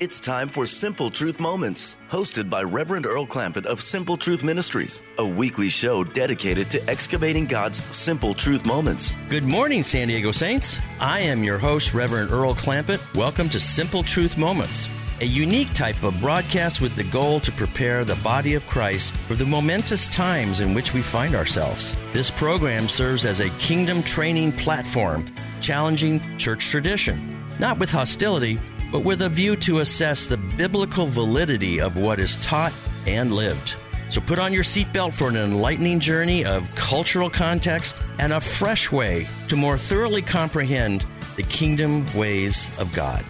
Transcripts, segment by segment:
It's time for Simple Truth Moments, hosted by Reverend Earl Clampett of Simple Truth Ministries, a weekly show dedicated to excavating God's simple truth moments. Good morning, San Diego Saints. I am your host, Reverend Earl Clampett. Welcome to Simple Truth Moments, a unique type of broadcast with the goal to prepare the body of Christ for the momentous times in which we find ourselves. This program serves as a kingdom training platform, challenging church tradition, not with hostility but with a view to assess the biblical validity of what is taught and lived. So put on your seatbelt for an enlightening journey of cultural context and a fresh way to more thoroughly comprehend the kingdom ways of God.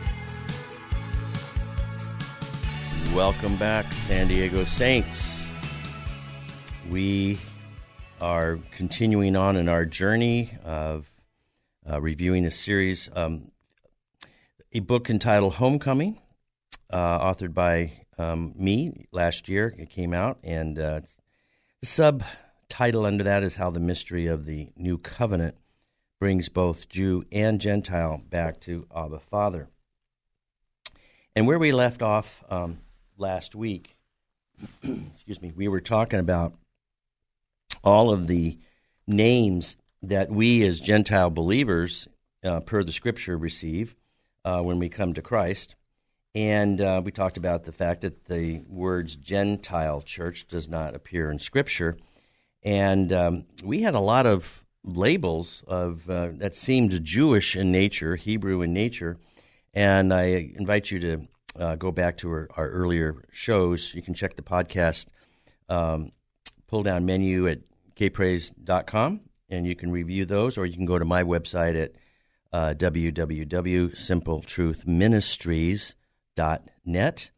Welcome back, San Diego Saints. We are continuing on in our journey of uh, reviewing a series. Um, a book entitled Homecoming, uh, authored by um, me last year. It came out, and uh, the subtitle under that is How the Mystery of the New Covenant Brings Both Jew and Gentile Back to Abba Father. And where we left off um, last week, excuse me, we were talking about all of the names that we as Gentile believers, uh, per the scripture, receive uh, when we come to Christ. And uh, we talked about the fact that the words Gentile church does not appear in Scripture. And um, we had a lot of labels of uh, that seemed Jewish in nature, Hebrew in nature. And I invite you to uh, go back to our, our, earlier shows. You can check the podcast um, pull down menu at gaypraise.com and you can review those, or you can go to my website at uh, www.simpletruthministries.net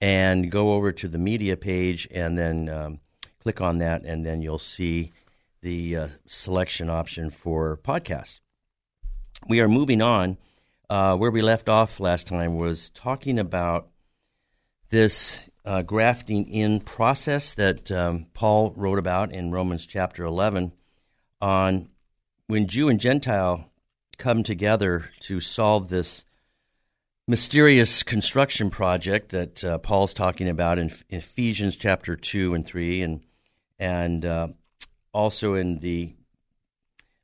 and go over to the media page and then um, click on that, and then you'll see the uh, selection option for podcasts. We are moving on. Uh, where we left off last time was talking about this uh, grafting in process that um, Paul wrote about in Romans chapter 11 on when Jew and Gentile come together to solve this mysterious construction project that uh, Paul's talking about in, Ephesians chapter 2 and 3 and and uh, also in the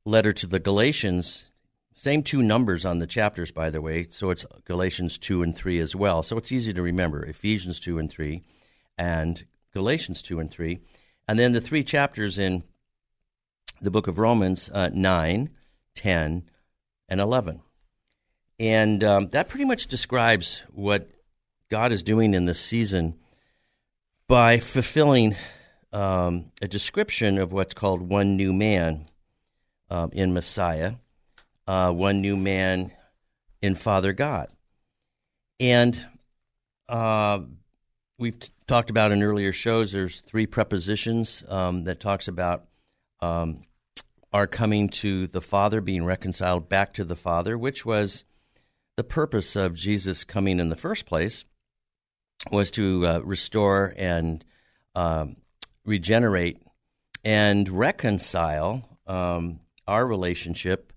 letter to the Galatians same two numbers on the chapters by the way so it's Galatians 2 and 3 as well. So it's easy to remember Ephesians 2 and 3 and Galatians 2 and 3 and then the three chapters in the book of Romans uh, 9 10 and 11. And um, that pretty much describes what God is doing in this season by fulfilling um, a description of what's called one new man um, in Messiah, uh, one new man in Father God. And uh, we've t- talked about in earlier shows, there's three prepositions um, that talks about um, are coming to the Father, being reconciled back to the Father, which was the purpose of Jesus coming in the first place, was to uh, restore and um, regenerate and reconcile um, our relationship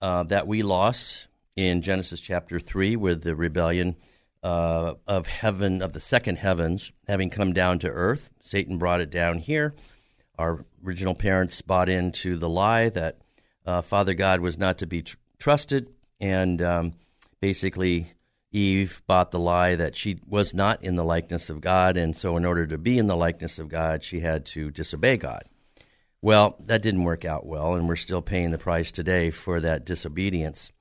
uh, that we lost in Genesis chapter 3 with the rebellion uh, of heaven, of the second heavens, having come down to earth. Satan brought it down here our original parents bought into the lie that uh, Father God was not to be tr- trusted, and um, basically Eve bought the lie that she was not in the likeness of God, and so in order to be in the likeness of God, she had to disobey God. Well, that didn't work out well, and we're still paying the price today for that disobedience.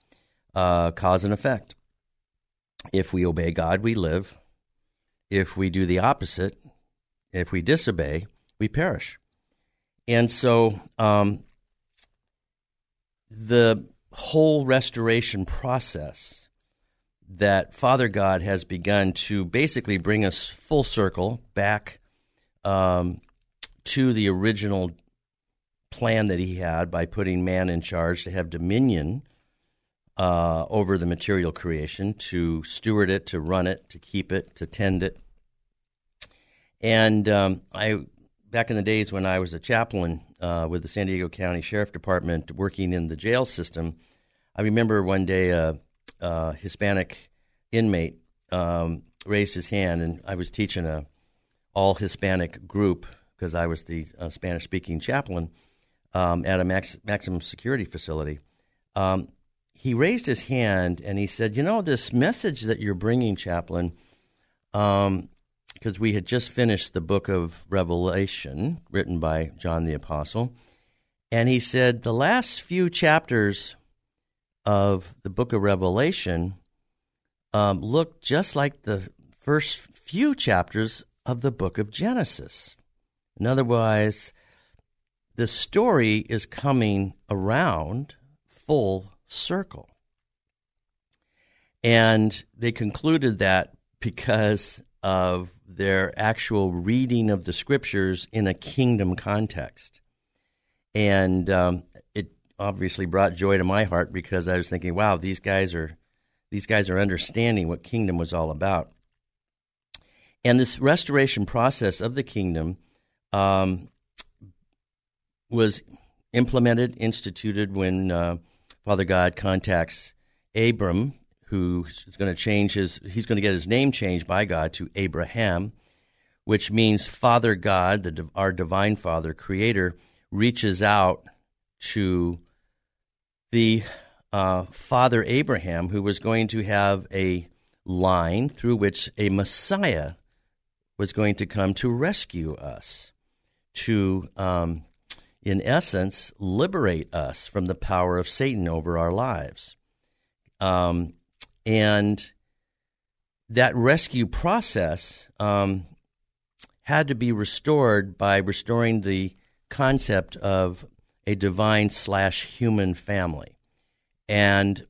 Uh, cause and effect. If we obey God, we live. If we do the opposite, if we disobey, we perish. And so um, the whole restoration process that Father God has begun to basically bring us full circle back um, to the original plan that he had by putting man in charge to have dominion uh, over the material creation, to steward it, to run it, to keep it, to tend it. And um, I, back in the days when I was a chaplain uh, with the San Diego County Sheriff Department, working in the jail system, I remember one day a, a Hispanic inmate um, raised his hand, and I was teaching a all Hispanic group because I was the uh, Spanish speaking chaplain um, at a max, maximum security facility. Um, he raised his hand and he said, You know, this message that you're bringing, chaplain, because we had just finished the book of Revelation written by John the Apostle. And he said, The last few chapters of the book of Revelation um, look just like the first few chapters of the book of Genesis. In other words, the story is coming around full circle. And they concluded that because of their actual reading of the scriptures in a kingdom context. And um, it obviously brought joy to my heart because I was thinking, wow, these guys are these guys are understanding what kingdom was all about. And this restoration process of the kingdom um, was implemented, instituted when uh, Father God contacts Abram, who's going to change his, he's going to get his name changed by God to Abraham, which means Father God, the, our divine Father, Creator, reaches out to the uh, Father Abraham, who was going to have a line through which a Messiah was going to come to rescue us, to, um, in essence, liberate us from the power of Satan over our lives. Um, and that rescue process um, had to be restored by restoring the concept of a divine slash human family. And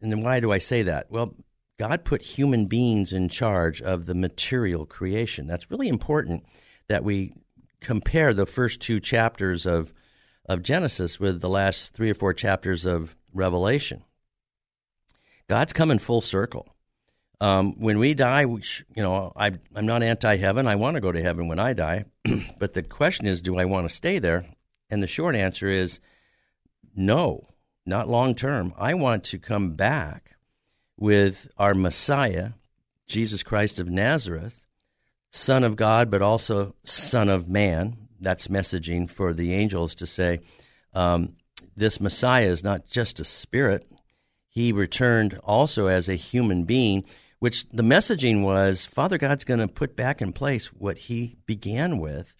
and then why do I say that? Well, God put human beings in charge of the material creation. That's really important that we compare the first two chapters of, of Genesis with the last three or four chapters of Revelation. God's coming full circle. Um, when we die, which, you know, I, I'm not anti heaven. I want to go to heaven when I die. but the question is, do I want to stay there? And the short answer is no, not long term. I want to come back with our Messiah, Jesus Christ of Nazareth, Son of God, but also Son of Man. That's messaging for the angels to say, um, this Messiah is not just a spirit. He returned also as a human being, which the messaging was Father God's going to put back in place what he began with,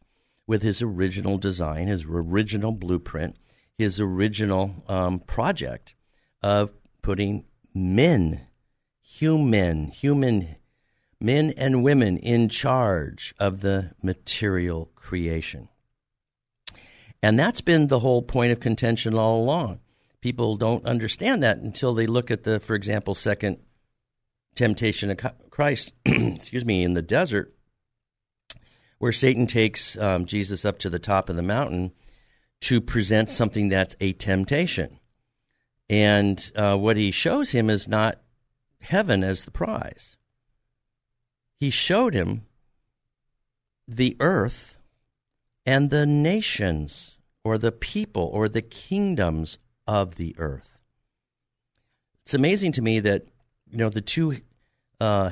with his original design, his original blueprint, his original um, project of putting men human, human men and women in charge of the material creation. And that's been the whole point of contention all along. People don't understand that until they look at the, for example, second temptation of Christ, excuse me, in the desert, where Satan takes um, Jesus up to the top of the mountain to present something that's a temptation. And uh, what he shows him is not heaven as the prize. He showed him the earth and the nations or the people or the kingdoms of the earth. It's amazing to me that you know the two uh,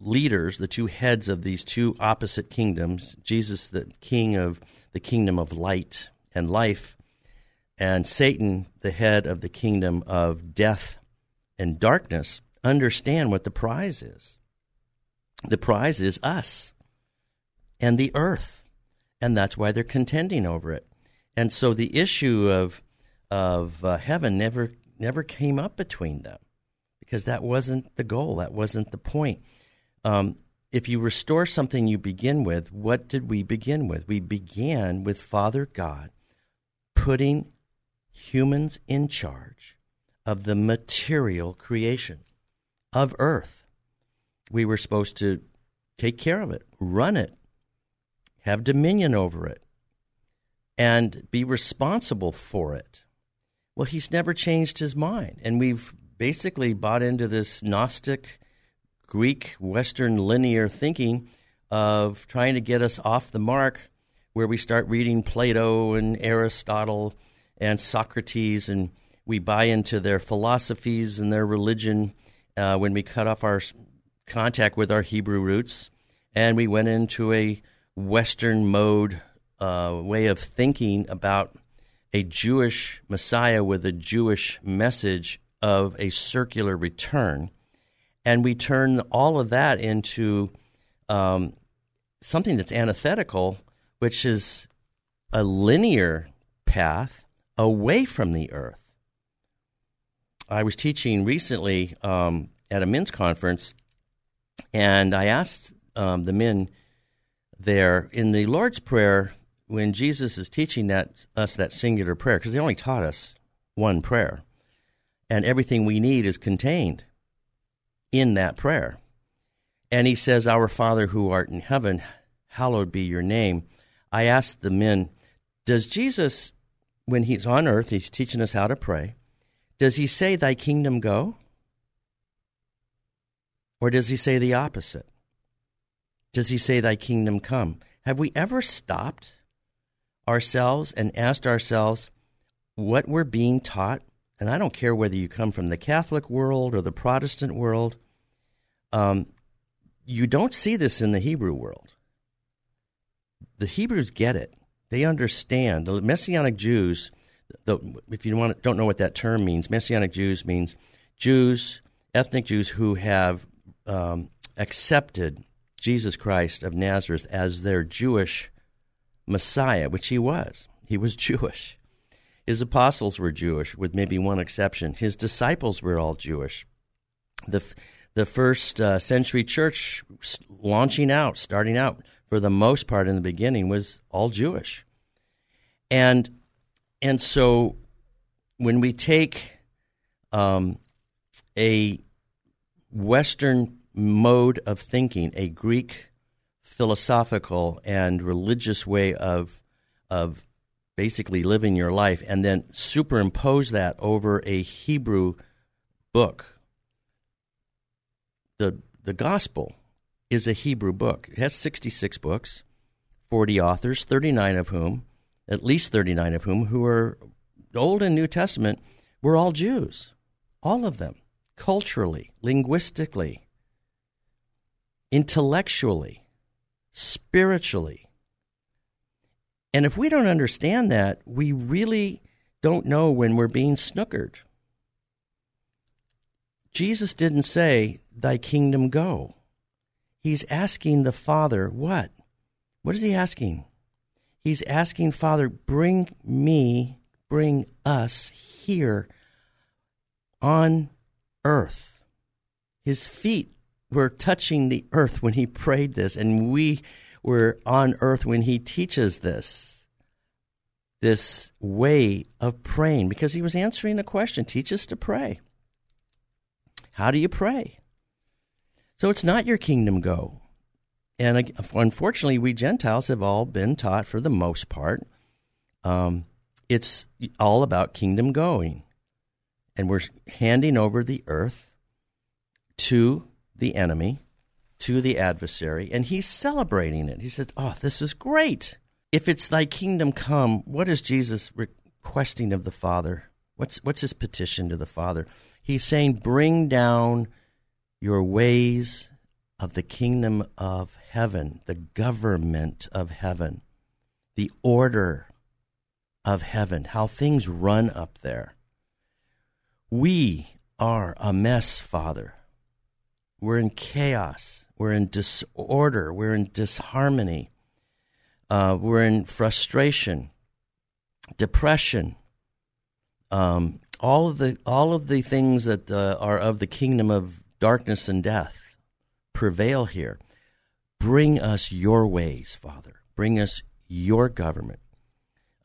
leaders, the two heads of these two opposite kingdoms, Jesus, the king of the kingdom of light and life, and Satan, the head of the kingdom of death and darkness, understand what the prize is. The prize is us and the earth. And that's why they're contending over it. And so the issue of of uh, heaven never never came up between them because that wasn't the goal. That wasn't the point. Um, if you restore something you begin with, what did we begin with? We began with Father God putting humans in charge of the material creation of earth. We were supposed to take care of it, run it, have dominion over it, and be responsible for it. Well, he's never changed his mind. And we've basically bought into this Gnostic, Greek, Western linear thinking of trying to get us off the mark, where we start reading Plato and Aristotle and Socrates, and we buy into their philosophies and their religion uh, when we cut off our contact with our Hebrew roots. And we went into a Western mode uh, way of thinking about a Jewish Messiah with a Jewish message of a circular return. And we turn all of that into um, something that's antithetical, which is a linear path away from the earth. I was teaching recently um, at a men's conference, and I asked um, the men there in the Lord's Prayer when Jesus is teaching that us that singular prayer, because he only taught us one prayer, and everything we need is contained in that prayer. And he says, Our Father who art in heaven, hallowed be your name. I asked the men, Does Jesus, when he's on earth, he's teaching us how to pray, does he say, Thy kingdom go? Or does he say the opposite? Does he say, Thy kingdom come? Have we ever stopped ourselves and asked ourselves what we're being taught? And I don't care whether you come from the Catholic world or the Protestant world. Um, you don't see this in the Hebrew world. The Hebrews get it. They understand. The Messianic Jews, the, if you want, don't know what that term means, Messianic Jews means Jews, ethnic Jews who have um, accepted Jesus Christ of Nazareth as their Jewish Messiah, which he was. He was Jewish. His apostles were Jewish, with maybe one exception. His disciples were all Jewish. The the first uh, century church launching out, starting out, for the most part in the beginning, was all Jewish. And and so when we take um, a Western mode of thinking, a Greek philosophical and religious way of of basically living your life, and then superimpose that over a Hebrew book the the gospel is a Hebrew book. It has 66 books, 40 authors, 39 of whom, at least 39 of whom, who are Old and New Testament, were all Jews. All of them, culturally, linguistically, intellectually, spiritually. And if we don't understand that, we really don't know when we're being snookered. Jesus didn't say, Thy kingdom go. He's asking the Father, What? What is he asking? He's asking, Father, bring me, bring us here on earth. His feet were touching the earth when he prayed this, and we were on earth when he teaches this. This way of praying, because he was answering a question teach us to pray. How do you pray? So it's not your kingdom go. And unfortunately, we Gentiles have all been taught, for the most part, um, it's all about kingdom going. And we're handing over the earth to the enemy, to the adversary, and he's celebrating it. He says, Oh, this is great. If it's thy kingdom come, what is Jesus requesting of the Father? What's, what's his petition to the Father? He's saying, Bring down your ways of the kingdom of heaven, the government of heaven, the order of heaven, how things run up there. We are a mess, Father. We're in chaos. We're in disorder. We're in disharmony. Uh, we're in frustration, depression, um, all of the all of the things that uh, are of the kingdom of darkness and death prevail here. Bring us your ways, Father. Bring us your government.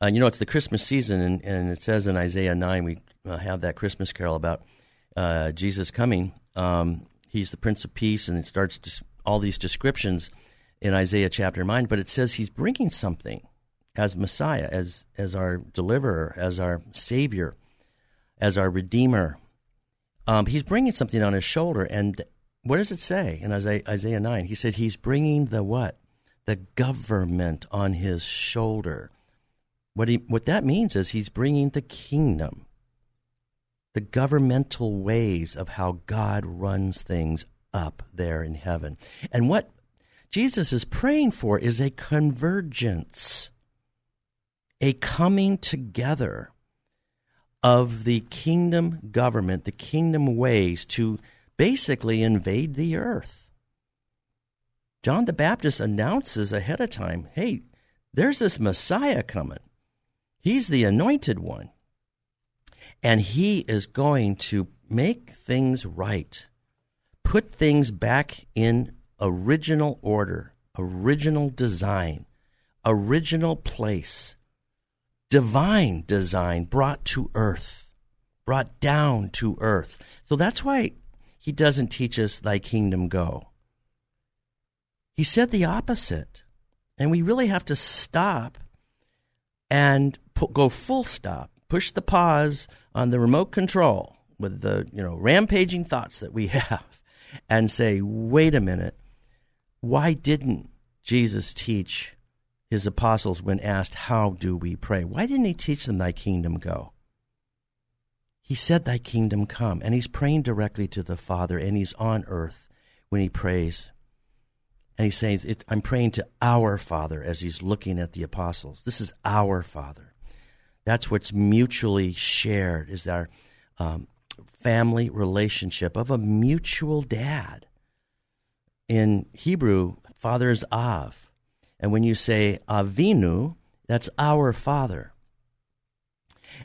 Uh, you know, it's the Christmas season, and, and it says in Isaiah 9, we uh, have that Christmas carol about uh, Jesus coming. Um, he's the Prince of Peace, and it starts all these descriptions in Isaiah chapter 9, but it says he's bringing something as Messiah, as, as our deliverer, as our Savior, as our Redeemer. Um, he's bringing something on his shoulder. And what does it say in Isaiah, Isaiah 9? He said he's bringing the what? The government on his shoulder. What, he, what that means is he's bringing the kingdom, the governmental ways of how God runs things up there in heaven. And what Jesus is praying for is a convergence, a coming together of the kingdom government, the kingdom ways to basically invade the earth. John the Baptist announces ahead of time hey, there's this Messiah coming. He's the anointed one. And he is going to make things right, put things back in original order, original design, original place, divine design brought to earth, brought down to earth. So that's why he doesn't teach us, Thy kingdom go. He said the opposite. And we really have to stop and go full stop, push the pause on the remote control with the you know rampaging thoughts that we have, and say, wait a minute, why didn't Jesus teach his apostles when asked, How do we pray? Why didn't he teach them, Thy kingdom go? He said, Thy kingdom come. And he's praying directly to the Father, and he's on earth when he prays. And he's saying, I'm praying to our Father as he's looking at the apostles. This is our Father. That's what's mutually shared, is our um, family relationship of a mutual dad. In Hebrew, Father is Av. And when you say Avinu, that's our Father.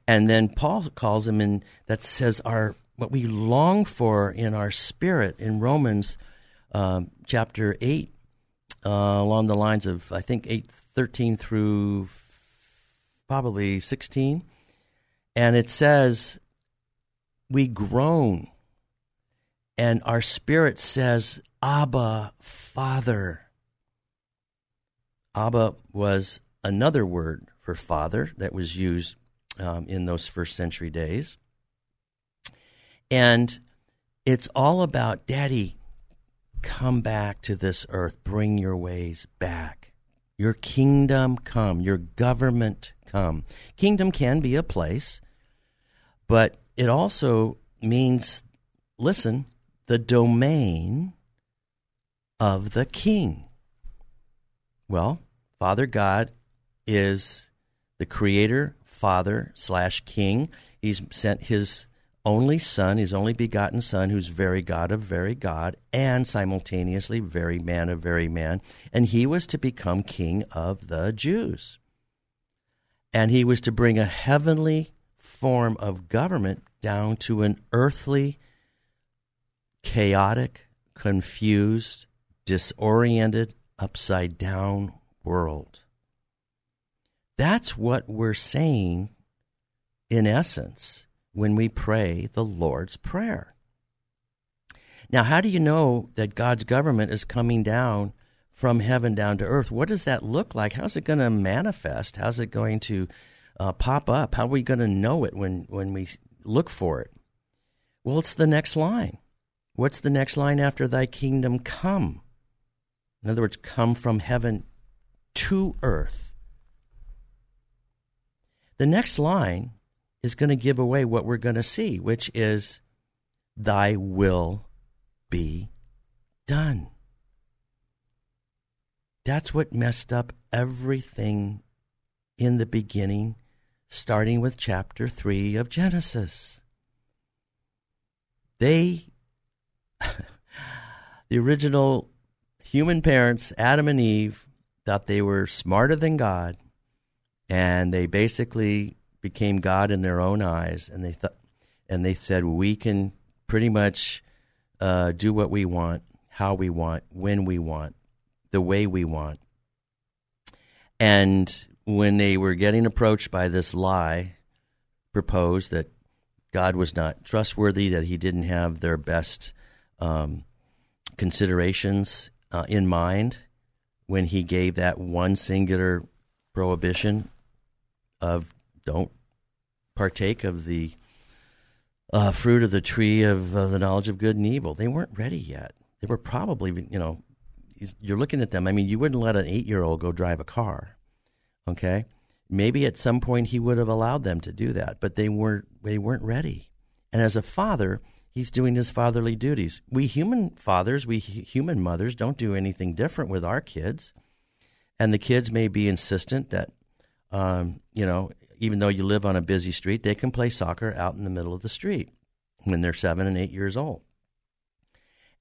And then Paul calls him in that says our what we long for in our spirit in Romans um, chapter eight, uh, along the lines of I think eight thirteen through probably sixteen, and it says we groan, and our spirit says, "Abba, Father." Abba was another word for father that was used um, in those first century days. And it's all about, Daddy, come back to this earth, bring your ways back. Your kingdom come, your government come. Kingdom can be a place, but it also means, listen, the domain of the king. Well, Father God is the creator, father slash king. He's sent his only son, his only begotten son, who's very God of very God, and simultaneously very man of very man. And he was to become king of the Jews. And he was to bring a heavenly form of government down to an earthly, chaotic, confused, disoriented, upside down world. That's what we're saying, in essence, when we pray the Lord's Prayer. Now, how do you know that God's government is coming down from heaven down to earth? What does that look like? How's it going to manifest? How's it going to uh, pop up? How are we going to know it when, when we look for it? Well, it's the next line. What's the next line after thy kingdom come? In other words, come from heaven to earth. The next line is going to give away what we're going to see, which is, Thy will be done. That's what messed up everything in the beginning, starting with chapter 3 of Genesis. They, the original human parents, Adam and Eve, thought they were smarter than God, and they basically became God in their own eyes, and they thought, and they said we can pretty much uh, do what we want, how we want, when we want, the way we want. And when they were getting approached by this lie, proposed that God was not trustworthy, that He didn't have their best um, considerations uh, in mind when he gave that one singular prohibition of don't partake of the uh, fruit of the tree of uh, the knowledge of good and evil. They weren't ready yet. They were probably, you know, you're looking at them. I mean, you wouldn't let an eight year old go drive a car, okay? Maybe at some point he would have allowed them to do that, but they weren't. They weren't ready. And as a father, he's doing his fatherly duties. We human fathers, we human mothers, don't do anything different with our kids. And the kids may be insistent that, um, you know, even though you live on a busy street, they can play soccer out in the middle of the street when they're seven and eight years old.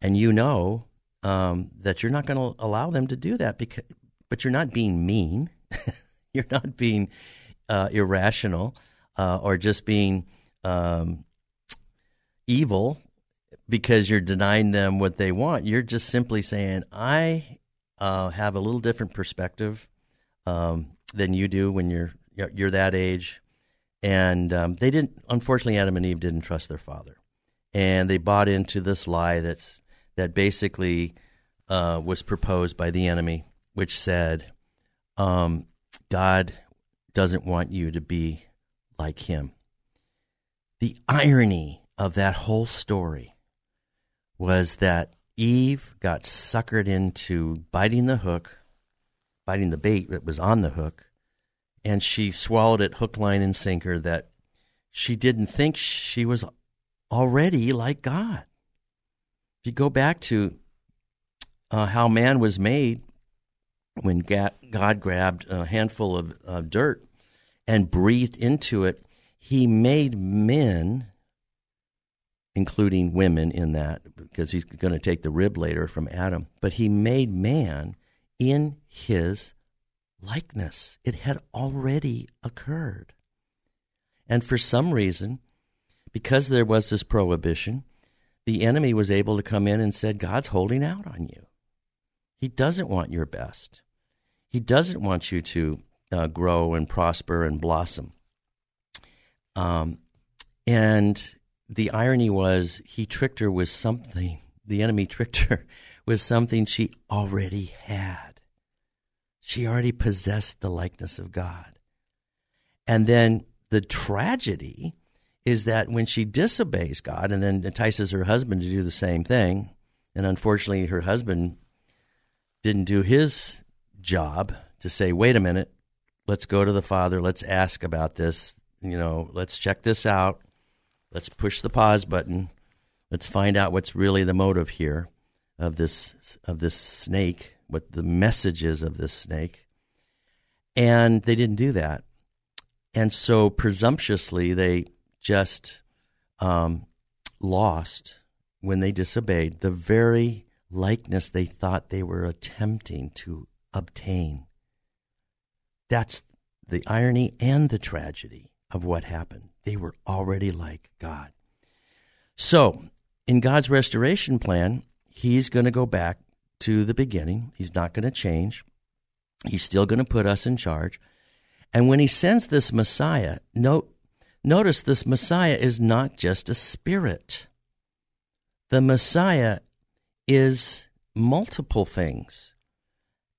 And you know um, that you're not going to allow them to do that because, but you're not being mean. you're not being uh, irrational uh, or just being um, evil because you're denying them what they want. You're just simply saying, I uh, have a little different perspective um, than you do when you're you're that age. And um, they didn't. Unfortunately, Adam and Eve didn't trust their father, and they bought into this lie that's that basically uh, was proposed by the enemy, which said, um, "God doesn't want you to be like Him." The irony of that whole story was that Eve got suckered into biting the hook, biting the bait that was on the hook, and she swallowed it hook, line, and sinker that she didn't think she was already like God. You go back to uh, how man was made, when God grabbed a handful of uh, dirt and breathed into it, he made men including women in that, because he's going to take the rib later from Adam. But he made man in his likeness. It had already occurred. And for some reason, because there was this prohibition, the enemy was able to come in and said, God's holding out on you. He doesn't want your best. He doesn't want you to uh, grow and prosper and blossom. Um, and the irony was he tricked her with something. The enemy tricked her with something she already had. She already possessed the likeness of God. And then the tragedy is that when she disobeys God and then entices her husband to do the same thing, and unfortunately her husband didn't do his job to say, wait a minute, let's go to the Father, let's ask about this, you know, let's check this out. Let's push the pause button. Let's find out what's really the motive here of this of this snake, what the message is of this snake. And they didn't do that. And so presumptuously they just um, lost when they disobeyed the very likeness they thought they were attempting to obtain. That's the irony and the tragedy of what happened. They were already like God. So, in God's restoration plan, He's going to go back to the beginning. He's not going to change. He's still going to put us in charge. And when He sends this Messiah, note, notice this Messiah is not just a spirit. The Messiah is multiple things.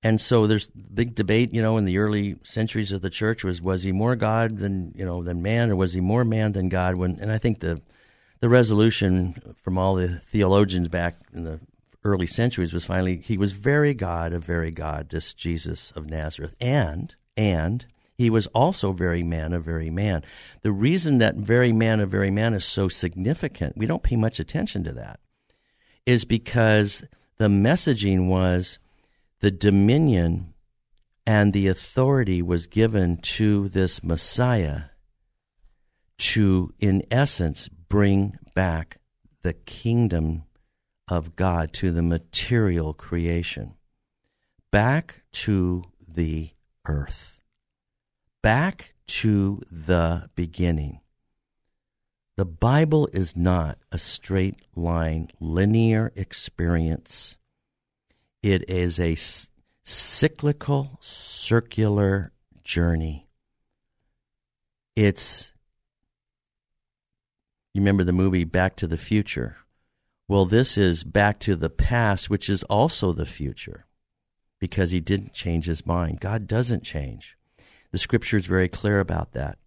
And so there's big debate, you know, in the early centuries of the church was was he more God than you know than man, or was he more man than God? When and I think the the resolution from all the theologians back in the early centuries was finally he was very God of very God, this Jesus of Nazareth, and and he was also very man of very man. The reason that very man of very man is so significant, we don't pay much attention to that, is because the messaging was the dominion and the authority was given to this Messiah to, in essence, bring back the kingdom of God to the material creation, back to the earth, back to the beginning. The Bible is not a straight line, linear experience it is a cyclical, circular journey. It's, you remember the movie Back to the Future, Well, this is back to the past, which is also the future, because he didn't change his mind. God doesn't change. The scripture is very clear about that.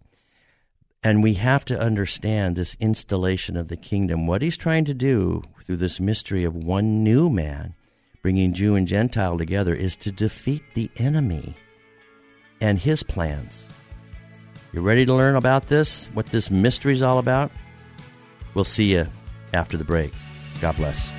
And we have to understand this installation of the kingdom. What he's trying to do through this mystery of one new man, bringing Jew and Gentile together, is to defeat the enemy and his plans. You ready to learn about this? What this mystery is all about? We'll see you after the break. God bless.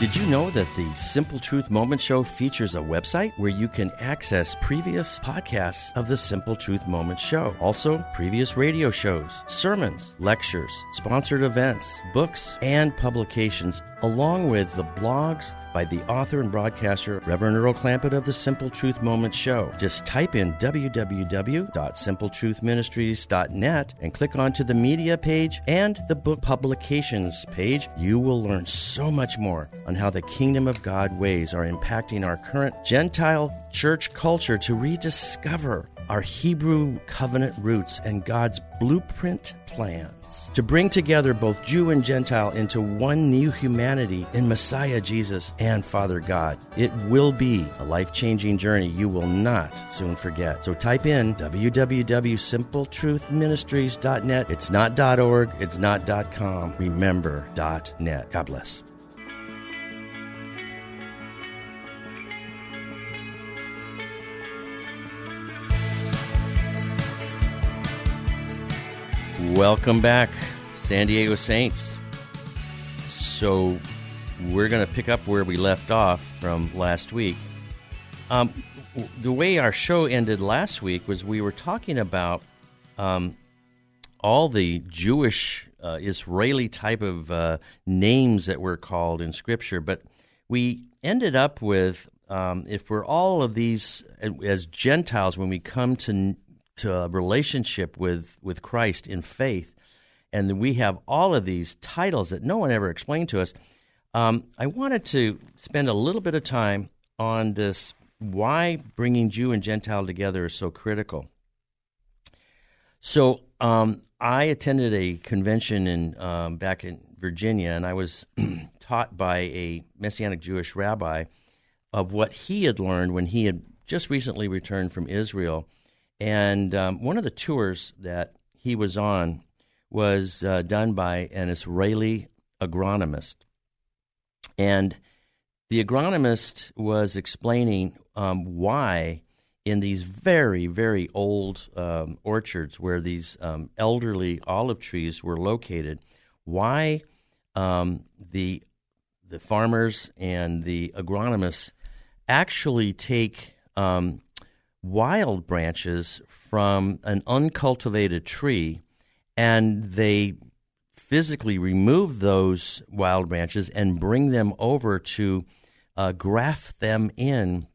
Did you know that the Simple Truth Moment Show features a website where you can access previous podcasts of the Simple Truth Moment Show? Also, previous radio shows, sermons, lectures, sponsored events, books, and publications, along with the blogs by the author and broadcaster Reverend Earl Clampett of the Simple Truth Moment Show. Just type in www.simpletruthministries.net and click onto the media page and the book publications page. You will learn so much more on how the kingdom of God ways are impacting our current Gentile church culture to rediscover our Hebrew covenant roots and God's blueprint plans to bring together both Jew and Gentile into one new humanity in Messiah Jesus and Father God. It will be a life changing journey you will not soon forget. So type in www.simpletruthministries.net. It's not .org, it's not .com. Remember .net. God bless. Welcome back, San Diego Saints. So, we're going to pick up where we left off from last week. Um, the way our show ended last week was we were talking about um, all the Jewish, uh, Israeli type of uh, names that were called in Scripture, but we ended up with um, if we're all of these as Gentiles, when we come to a relationship with, with Christ in faith, and we have all of these titles that no one ever explained to us. Um, I wanted to spend a little bit of time on this why bringing Jew and Gentile together is so critical. So um, I attended a convention in um, back in Virginia, and I was taught by a Messianic Jewish rabbi of what he had learned when he had just recently returned from Israel and um, one of the tours that he was on was uh, done by an Israeli agronomist. And the agronomist was explaining um, why, in these very, very old um, orchards where these um, elderly olive trees were located, why um, the the farmers and the agronomists actually take um, wild branches from an uncultivated tree and they physically remove those wild branches and bring them over to uh, graft them in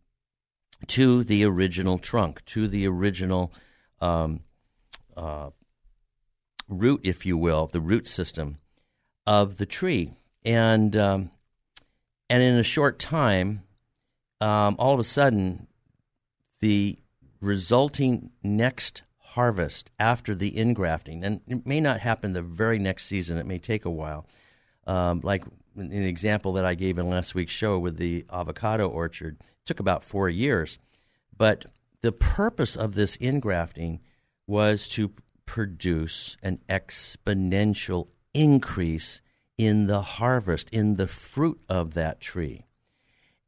to the original trunk, to the original um, uh, root, if you will, the root system of the tree. And um, and in a short time, um, all of a sudden, the resulting next harvest after the ingrafting, and it may not happen the very next season, it may take a while. Um, like in the example that I gave in last week's show with the avocado orchard, took about four years. But the purpose of this ingrafting was to produce an exponential increase in the harvest, in the fruit of that tree.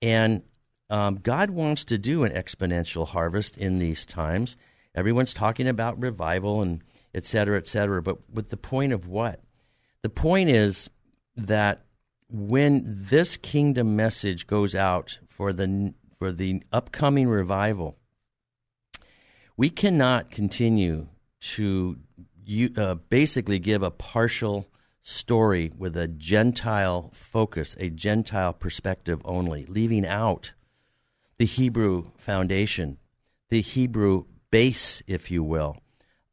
And um, God wants to do an exponential harvest in these times. Everyone's talking about revival and et cetera, et cetera. But with the point of what? The point is that when this kingdom message goes out for the for the upcoming revival, we cannot continue to uh, basically give a partial story with a Gentile focus, a Gentile perspective only, leaving out the Hebrew foundation, the Hebrew base, if you will,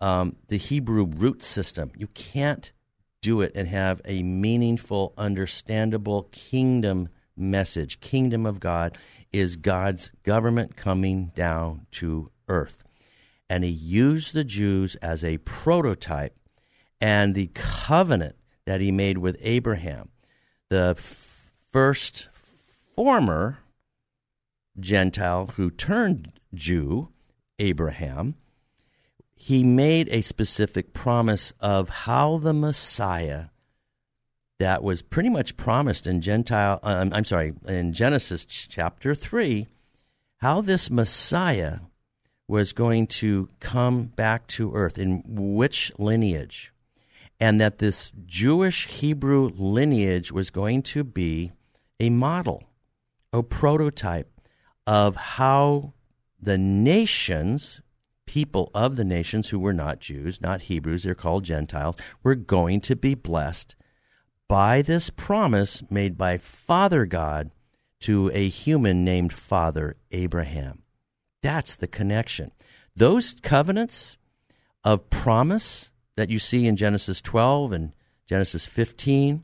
um, the Hebrew root system. You can't do it and have a meaningful, understandable kingdom message. Kingdom of God is God's government coming down to earth. And he used the Jews as a prototype and the covenant that he made with Abraham, the f- first former Gentile who turned Jew, Abraham, he made a specific promise of how the Messiah that was pretty much promised in Gentile um, I'm sorry, in Genesis chapter 3, how this Messiah was going to come back to earth in which lineage? And that this Jewish Hebrew lineage was going to be a model, a prototype of how the nations, people of the nations who were not Jews, not Hebrews, they're called Gentiles, were going to be blessed by this promise made by Father God to a human named Father Abraham. That's the connection. Those covenants of promise that you see in Genesis 12 and Genesis 15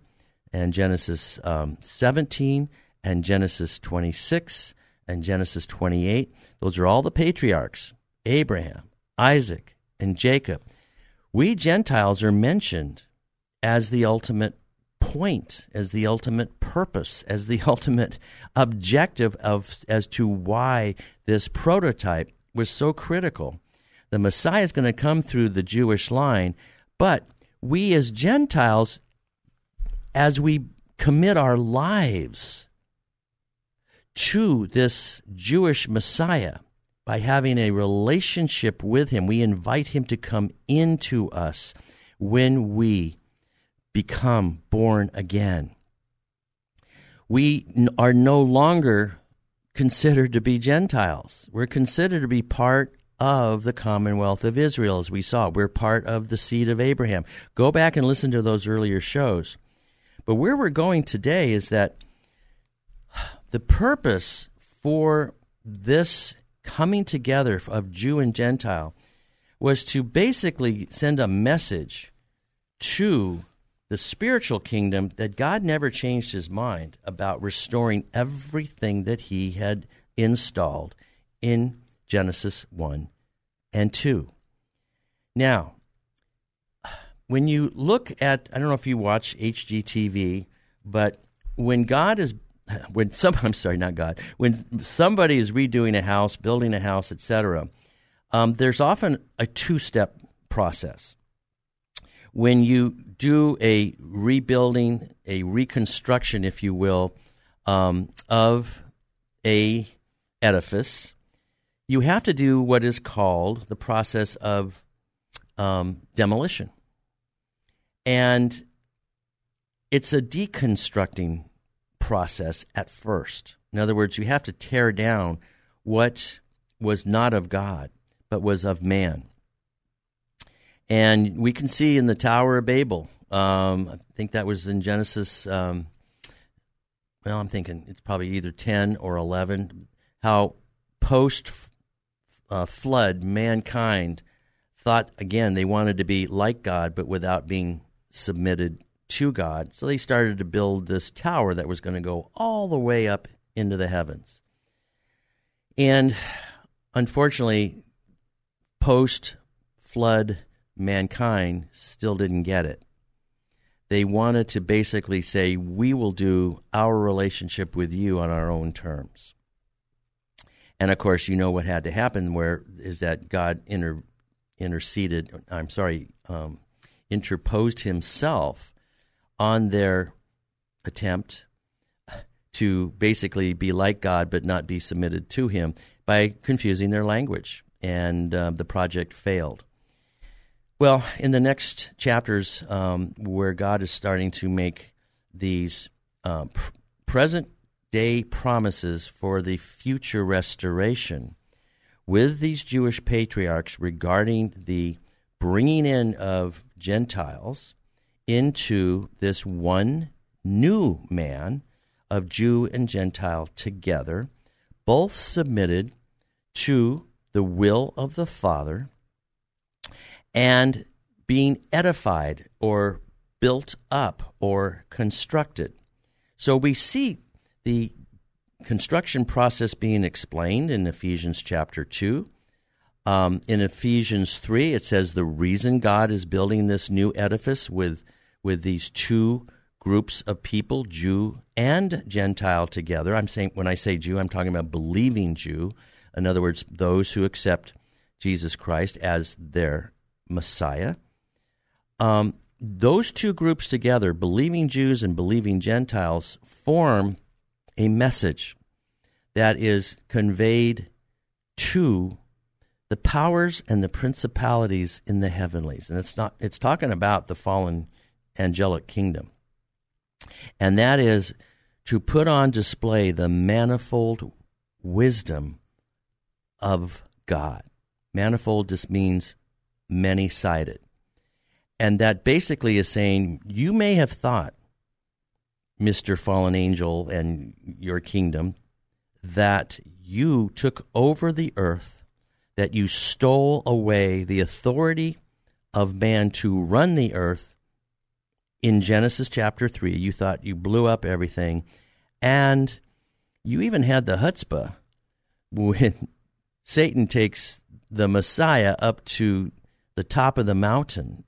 and Genesis um, 17 and Genesis 26 and Genesis 28. Those are all the patriarchs Abraham, Isaac, and Jacob. We Gentiles are mentioned as the ultimate point, as the ultimate purpose, as the ultimate objective of as to why this prototype was so critical. The Messiah is going to come through the Jewish line, but we as Gentiles, as we commit our lives to this Jewish Messiah by having a relationship with him. We invite him to come into us when we become born again. We are no longer considered to be Gentiles. We're considered to be part of the Commonwealth of Israel, as we saw. We're part of the seed of Abraham. Go back and listen to those earlier shows. But where we're going today is that the purpose for this coming together of Jew and Gentile was to basically send a message to the spiritual kingdom that God never changed his mind about restoring everything that he had installed in Genesis 1 and 2. Now, when you look at, I don't know if you watch HGTV, but when God is when some I'm sorry, not God. When somebody is redoing a house, building a house, etc., um, there's often a two-step process. When you do a rebuilding, a reconstruction, if you will, um, of a edifice, you have to do what is called the process of um, demolition, and it's a deconstructing process at first. In other words, you have to tear down what was not of God, but was of man. And we can see in the Tower of Babel, um, I think that was in Genesis, um, well, I'm thinking it's probably either 10 or 11, how post uh, flood mankind thought, again, they wanted to be like God, but without being submitted to God. So they started to build this tower that was going to go all the way up into the heavens. And unfortunately, post flood mankind still didn't get it. They wanted to basically say, we will do our relationship with you on our own terms. And of course, you know what had to happen, where is that God inter, interceded, I'm sorry, um, interposed himself on their attempt to basically be like God but not be submitted to Him by confusing their language, and uh, the project failed. Well, in the next chapters, um, where God is starting to make these uh, pr- present day promises for the future restoration with these Jewish patriarchs regarding the bringing in of Gentiles into this one new man of Jew and Gentile together, both submitted to the will of the Father and being edified or built up or constructed. So we see the construction process being explained in Ephesians chapter 2. Um, in Ephesians 3, it says the reason God is building this new edifice with, with these two groups of people, Jew and Gentile together. I'm saying when I say Jew, I'm talking about believing Jew. In other words, those who accept Jesus Christ as their Messiah. Um, those two groups together, believing Jews and believing Gentiles, form a message that is conveyed to the powers and the principalities in the heavenlies. And it's not it's talking about the fallen angelic kingdom. And that is to put on display the manifold wisdom of God. Manifold just means many sided. And that basically is saying you may have thought, Mr. Fallen Angel and your kingdom, that you took over the earth, that you stole away the authority of man to run the earth in Genesis chapter 3. You thought you blew up everything. And you even had the chutzpah when Satan takes the Messiah up to the top of the mountain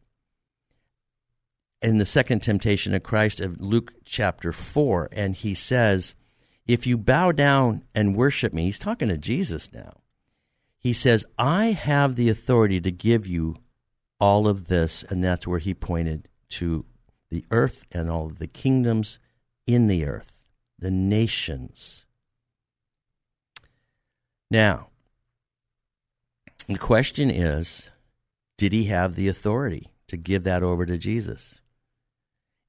in the second temptation of Christ of Luke chapter 4, and he says, If you bow down and worship me, he's talking to Jesus now. He says, I have the authority to give you all of this, and that's where he pointed to the earth and all the kingdoms in the earth, the nations. Now, the question is did he have the authority to give that over to Jesus?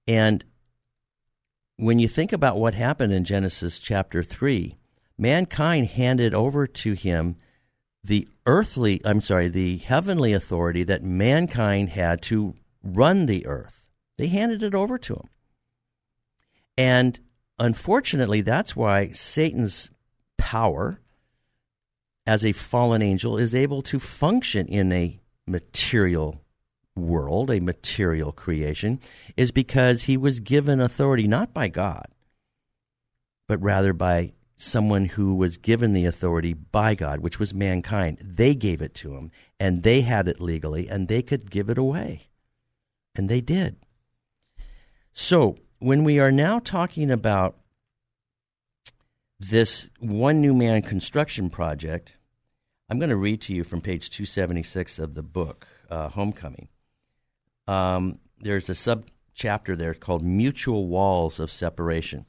And when you think about what happened in Genesis chapter 3, mankind handed over to him the earthly, I'm sorry, the heavenly authority that mankind had to run the earth. They handed it over to him. And unfortunately, that's why Satan's power as a fallen angel is able to function in a material world, a material creation, is because he was given authority not by God, but rather by someone who was given the authority by God, which was mankind. They gave it to him, and they had it legally, and they could give it away. And they did. So, when we are now talking about this one new man construction project, I'm going to read to you from page 276 of the book, uh, Homecoming um, there's a sub chapter there called Mutual Walls of Separation.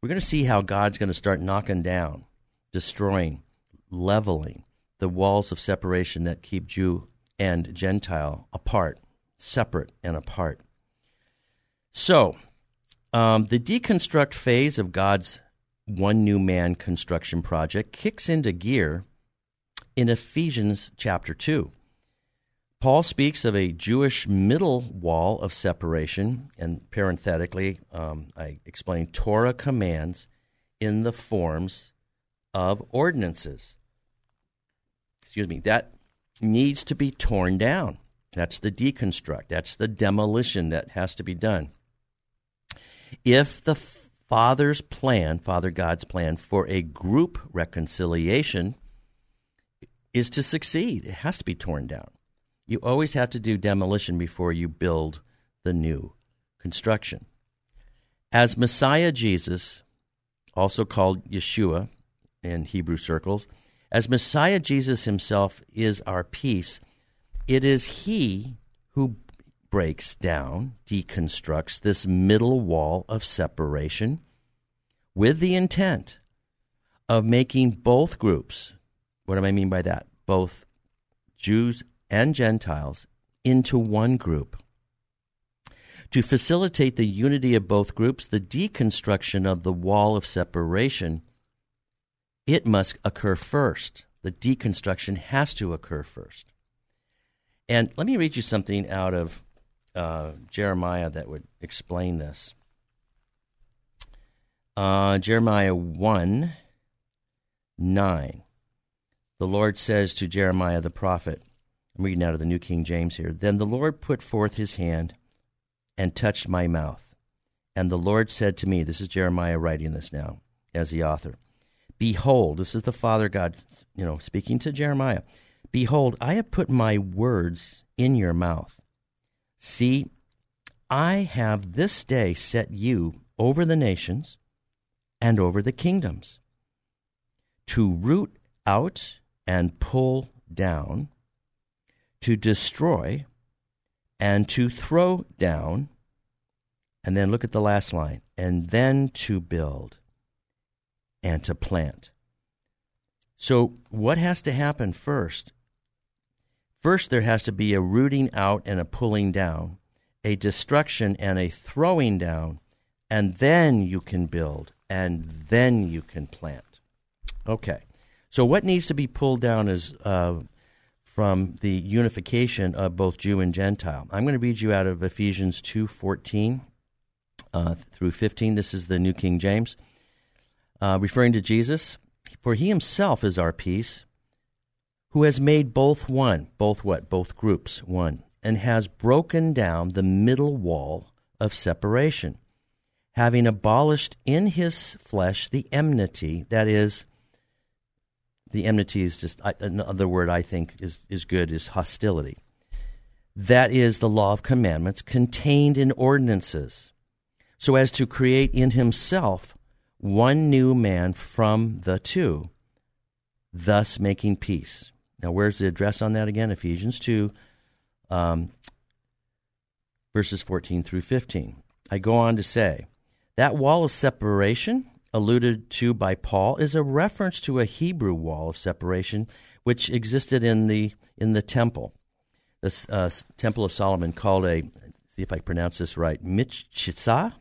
We're going to see how God's going to start knocking down, destroying, leveling the walls of separation that keep Jew and Gentile apart, separate and apart. So, um, the deconstruct phase of God's one new man construction project kicks into gear in Ephesians chapter 2. Paul speaks of a Jewish middle wall of separation, and parenthetically, um, I explain Torah commands in the forms of ordinances. Excuse me, that needs to be torn down. That's the deconstruct, that's the demolition that has to be done. If the Father's plan, Father God's plan for a group reconciliation is to succeed, it has to be torn down. You always have to do demolition before you build the new construction. As Messiah Jesus, also called Yeshua in Hebrew circles, as Messiah Jesus himself is our peace, it is he who breaks down, deconstructs this middle wall of separation with the intent of making both groups, what do I mean by that? Both Jews and Gentiles into one group. To facilitate the unity of both groups, the deconstruction of the wall of separation, it must occur first. The deconstruction has to occur first. And let me read you something out of uh, Jeremiah that would explain this. Uh, Jeremiah 1 9. The Lord says to Jeremiah the prophet, I'm reading out of the New King James here. Then the Lord put forth his hand and touched my mouth. And the Lord said to me, This is Jeremiah writing this now as the author. Behold, this is the Father God, you know, speaking to Jeremiah. Behold, I have put my words in your mouth. See, I have this day set you over the nations and over the kingdoms, to root out and pull down, to destroy and to throw down. And then look at the last line, and then to build and to plant. So, what has to happen first? First, there has to be a rooting out and a pulling down, a destruction and a throwing down, and then you can build, and then you can plant. Okay. So, what needs to be pulled down is uh, from the unification of both Jew and Gentile. I'm going to read you out of Ephesians 2 14 uh, through 15. This is the New King James. Uh, referring to Jesus, for he himself is our peace, who has made both one, both what? Both groups one, and has broken down the middle wall of separation, having abolished in his flesh the enmity, that is, the enmity is just another word I think is, is good is hostility. That is the law of commandments contained in ordinances, so as to create in himself one new man from the two, thus making peace. Now, where's the address on that again? Ephesians 2, um, verses 14 through 15. I go on to say, that wall of separation alluded to by Paul is a reference to a Hebrew wall of separation which existed in the in the temple, the uh, Temple of Solomon, called a see if I pronounce this right, Mitzvah.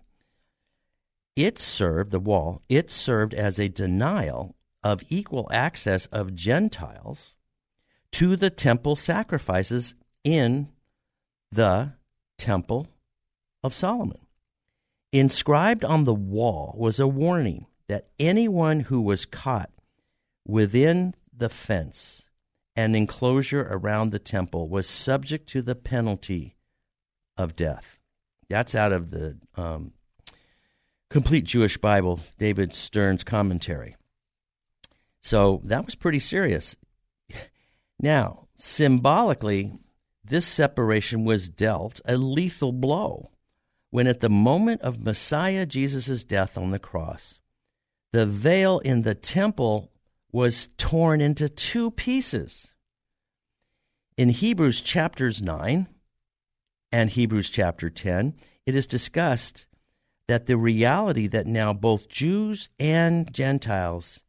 It served the wall. It served as a denial of equal access of Gentiles to the temple sacrifices in the Temple of Solomon. Inscribed on the wall was a warning that anyone who was caught within the fence and enclosure around the temple was subject to the penalty of death. That's out of the um, Complete Jewish Bible, David Stern's commentary. So that was pretty serious. Now, symbolically, this separation was dealt a lethal blow when at the moment of Messiah Jesus' death on the cross, the veil in the temple was torn into two pieces. In Hebrews chapters 9 and Hebrews chapter 10, it is discussed that the reality that now both Jews and Gentiles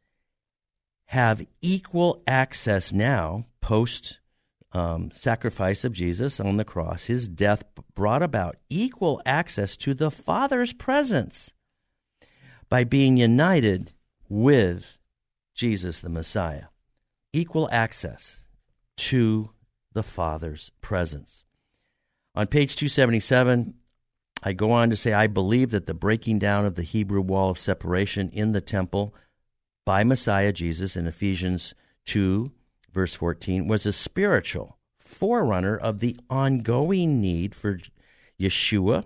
have equal access now, post um, sacrifice of Jesus on the cross, his death brought about equal access to the Father's presence by being united with Jesus the Messiah. Equal access to the Father's presence. On page 277, I go on to say, I believe that the breaking down of the Hebrew wall of separation in the temple by Messiah Jesus in Ephesians 2 verse 14, was a spiritual forerunner of the ongoing need for Yeshua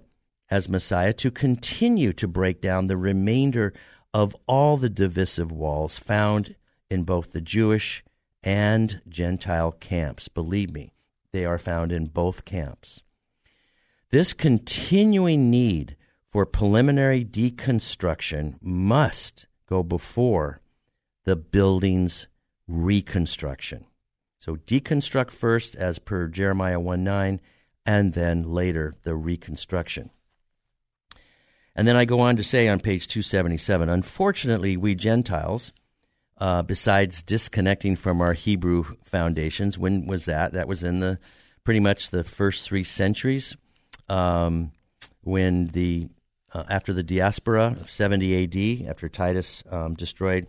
as Messiah to continue to break down the remainder of all the divisive walls found in both the Jewish and Gentile camps. Believe me, they are found in both camps. This continuing need for preliminary deconstruction must go before the building's reconstruction. So deconstruct first, as per Jeremiah 1 9, and then later the reconstruction. And then I go on to say on page 277 Unfortunately, we Gentiles, uh, besides disconnecting from our Hebrew foundations, when was that? That was in the pretty much the first three centuries um, when the uh, after the diaspora of 70 AD, after Titus um, destroyed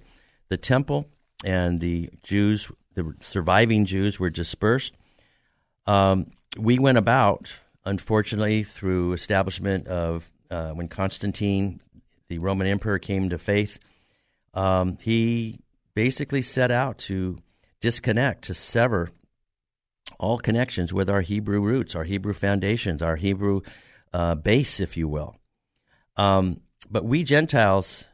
the temple, and the Jews, the surviving Jews, were dispersed. Um, we went about, unfortunately, through establishment of uh, when Constantine, the Roman emperor, came to faith. Um, he basically set out to disconnect, to sever all connections with our Hebrew roots, our Hebrew foundations, our Hebrew uh, base, if you will. Um, but we Gentiles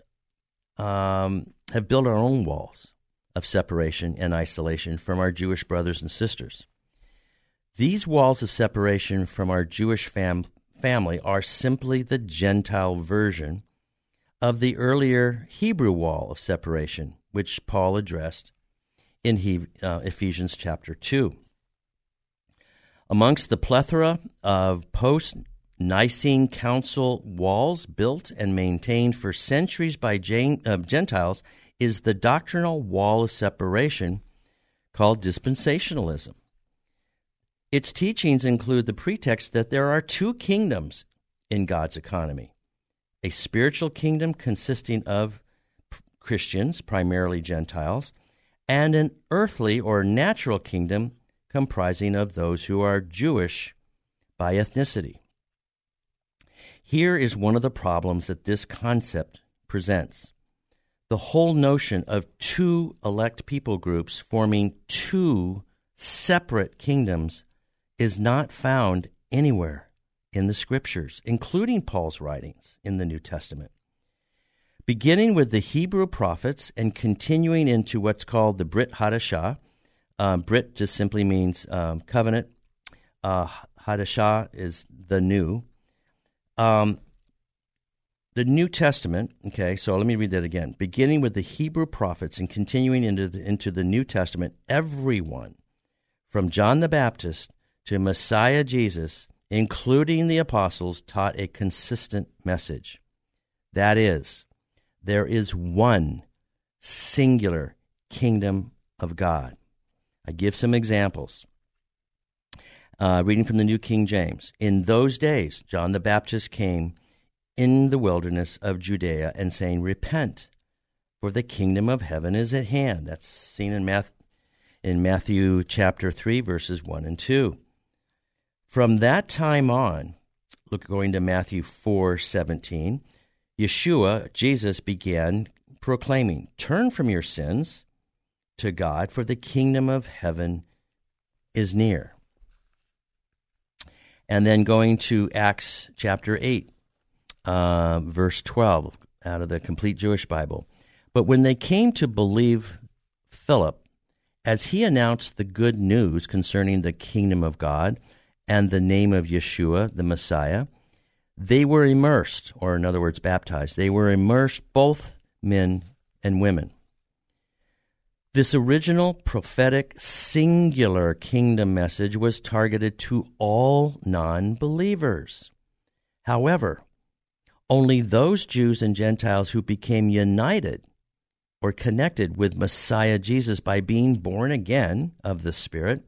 um, have built our own walls of separation and isolation from our Jewish brothers and sisters. These walls of separation from our Jewish fam- family are simply the Gentile version of the earlier Hebrew wall of separation, which Paul addressed in he, uh, Ephesians chapter 2. Amongst the plethora of post Nicene Council walls built and maintained for centuries by uh, Gentiles is the doctrinal wall of separation called dispensationalism. Its teachings include the pretext that there are two kingdoms in God's economy a spiritual kingdom consisting of Christians, primarily Gentiles, and an earthly or natural kingdom comprising of those who are Jewish by ethnicity. Here is one of the problems that this concept presents. The whole notion of two elect people groups forming two separate kingdoms is not found anywhere in the scriptures, including Paul's writings in the New Testament. Beginning with the Hebrew prophets and continuing into what's called the Brit Hadashah, um, Brit just simply means um, covenant. Uh, Hadashah is the new. Um, the New Testament, okay, so let me read that again. Beginning with the Hebrew prophets and continuing into the, into the New Testament, everyone from John the Baptist to Messiah Jesus, including the apostles, taught a consistent message. That is, there is one singular kingdom of God. I give some examples. Uh, reading from the New King James. In those days, John the Baptist came in the wilderness of Judea and saying, Repent, for the kingdom of heaven is at hand. That's seen in, Math- in Matthew chapter 3, verses 1 and 2. From that time on, look going to Matthew 4 17, Yeshua, Jesus, began proclaiming, Turn from your sins to God, for the kingdom of heaven is near. And then going to Acts chapter 8, uh, verse 12, out of the Complete Jewish Bible. But when they came to believe Philip, as he announced the good news concerning the kingdom of God and the name of Yeshua, the Messiah, they were immersed, or in other words, baptized. They were immersed, both men and women. This original prophetic singular kingdom message was targeted to all non believers. However, only those Jews and Gentiles who became united or connected with Messiah Jesus by being born again of the Spirit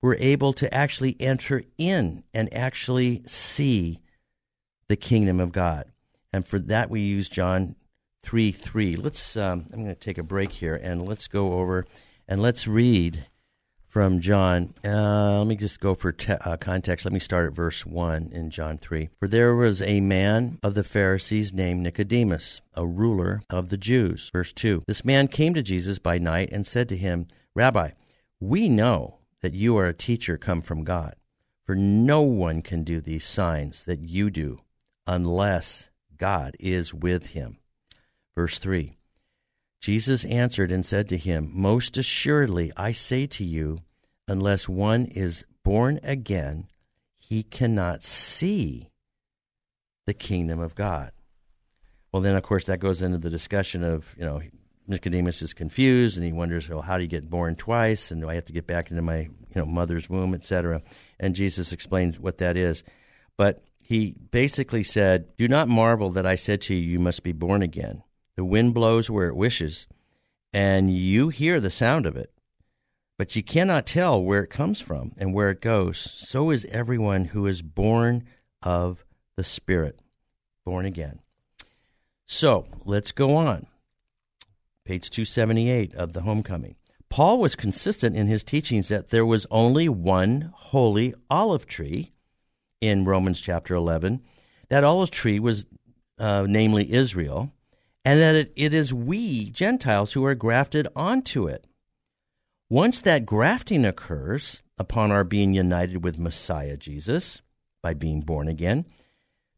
were able to actually enter in and actually see the kingdom of God. And for that, we use John 3 3. Let's, um, I'm going to take a break here and let's go over and let's read from John. Uh, let me just go for te- uh, context. Let me start at verse 1 in John 3. For there was a man of the Pharisees named Nicodemus, a ruler of the Jews. Verse 2. This man came to Jesus by night and said to him, Rabbi, we know that you are a teacher come from God, for no one can do these signs that you do unless God is with him. Verse 3 Jesus answered and said to him, Most assuredly, I say to you, unless one is born again, he cannot see the kingdom of God. Well, then, of course, that goes into the discussion of, you know, Nicodemus is confused and he wonders, well, how do you get born twice? And do I have to get back into my, you know, mother's womb, etc.? And Jesus explains what that is. But he basically said, Do not marvel that I said to you, you must be born again. The wind blows where it wishes, and you hear the sound of it, but you cannot tell where it comes from and where it goes. So is everyone who is born of the Spirit, born again. So let's go on. Page 278 of the Homecoming. Paul was consistent in his teachings that there was only one holy olive tree in Romans chapter 11. That olive tree was, uh, namely, Israel and that it, it is we, Gentiles, who are grafted onto it. Once that grafting occurs upon our being united with Messiah Jesus by being born again,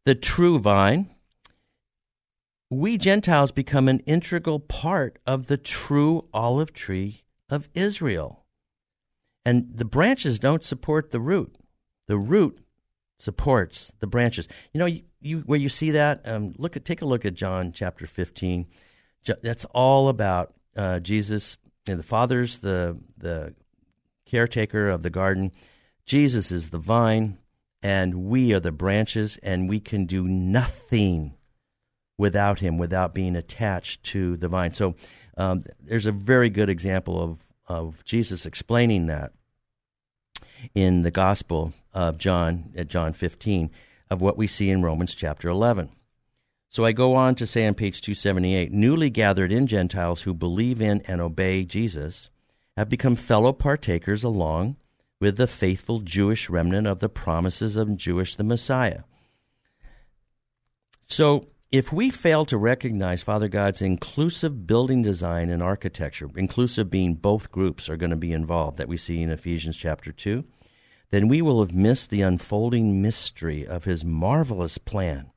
the true vine we Gentiles become an integral part of the true olive tree of Israel. And the branches don't support the root. The root supports the branches. You know, you, you where you see that, um, look at take a look at John chapter 15. That's all about uh, Jesus. Know, the Father's the the caretaker of the garden. Jesus is the vine, and we are the branches, and we can do nothing without him, without being attached to the vine. So um, there's a very good example of, of Jesus explaining that in the Gospel of John, at John 15, of what we see in Romans chapter 11. So I go on to say on page 278 newly gathered in Gentiles who believe in and obey Jesus have become fellow partakers along with the faithful Jewish remnant of the promises of Jewish the Messiah. So if we fail to recognize Father God's inclusive building design and architecture, inclusive being both groups are going to be involved, that we see in Ephesians chapter 2, then we will have missed the unfolding mystery of his marvelous plan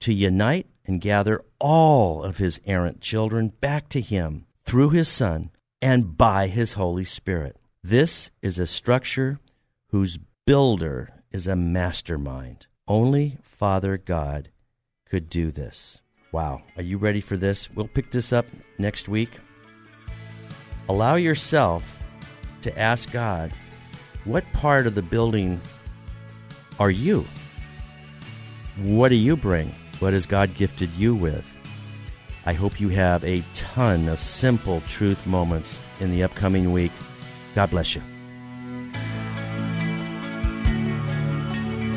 to unite and gather all of his errant children back to him through his Son and by his Holy Spirit. This is a structure whose builder is a mastermind. Only Father God could do this. Wow. Are you ready for this? We'll pick this up next week. Allow yourself to ask God, what part of the building are you? What do you bring? What has God gifted you with? I hope you have a ton of simple truth moments in the upcoming week. God bless you.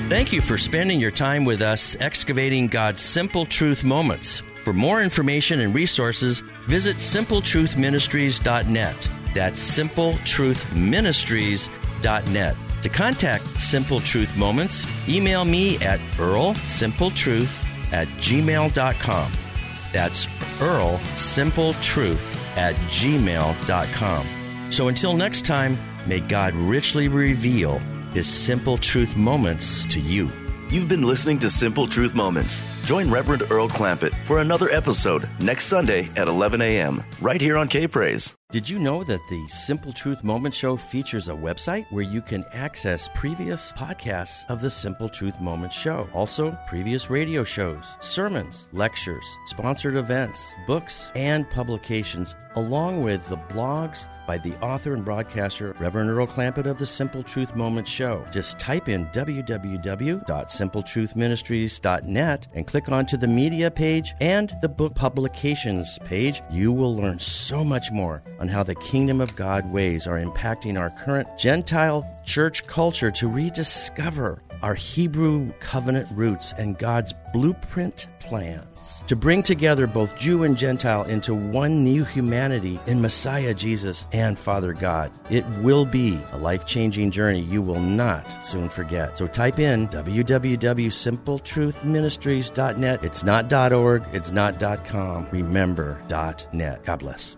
Thank you for spending your time with us excavating God's simple truth moments. For more information and resources, visit simpletruthministries.net. That's simpletruthministries.net. To contact Simple Truth Moments, email me at earlsimpletruth at gmail.com. That's earlsimpletruth Simple Truth at gmail.com. So until next time, may God richly reveal his simple truth moments to you. You've been listening to Simple Truth Moments. Join Reverend Earl Clampett for another episode next Sunday at 11 a.m. right here on K Praise. Did you know that the Simple Truth Moment Show features a website where you can access previous podcasts of the Simple Truth Moment Show? Also, previous radio shows, sermons, lectures, sponsored events, books, and publications, along with the blogs by the author and broadcaster Reverend Earl Clampett of the Simple Truth Moment Show. Just type in www.simpletruthministries.net and click onto the media page and the book publications page. You will learn so much more on how the kingdom of God ways are impacting our current Gentile church culture to rediscover our Hebrew covenant roots and God's blueprint plans to bring together both Jew and Gentile into one new humanity in Messiah Jesus and Father God. It will be a life changing journey you will not soon forget. So type in www.simpletruthministries.net. It's not .org, it's not .com. Remember .net. God bless.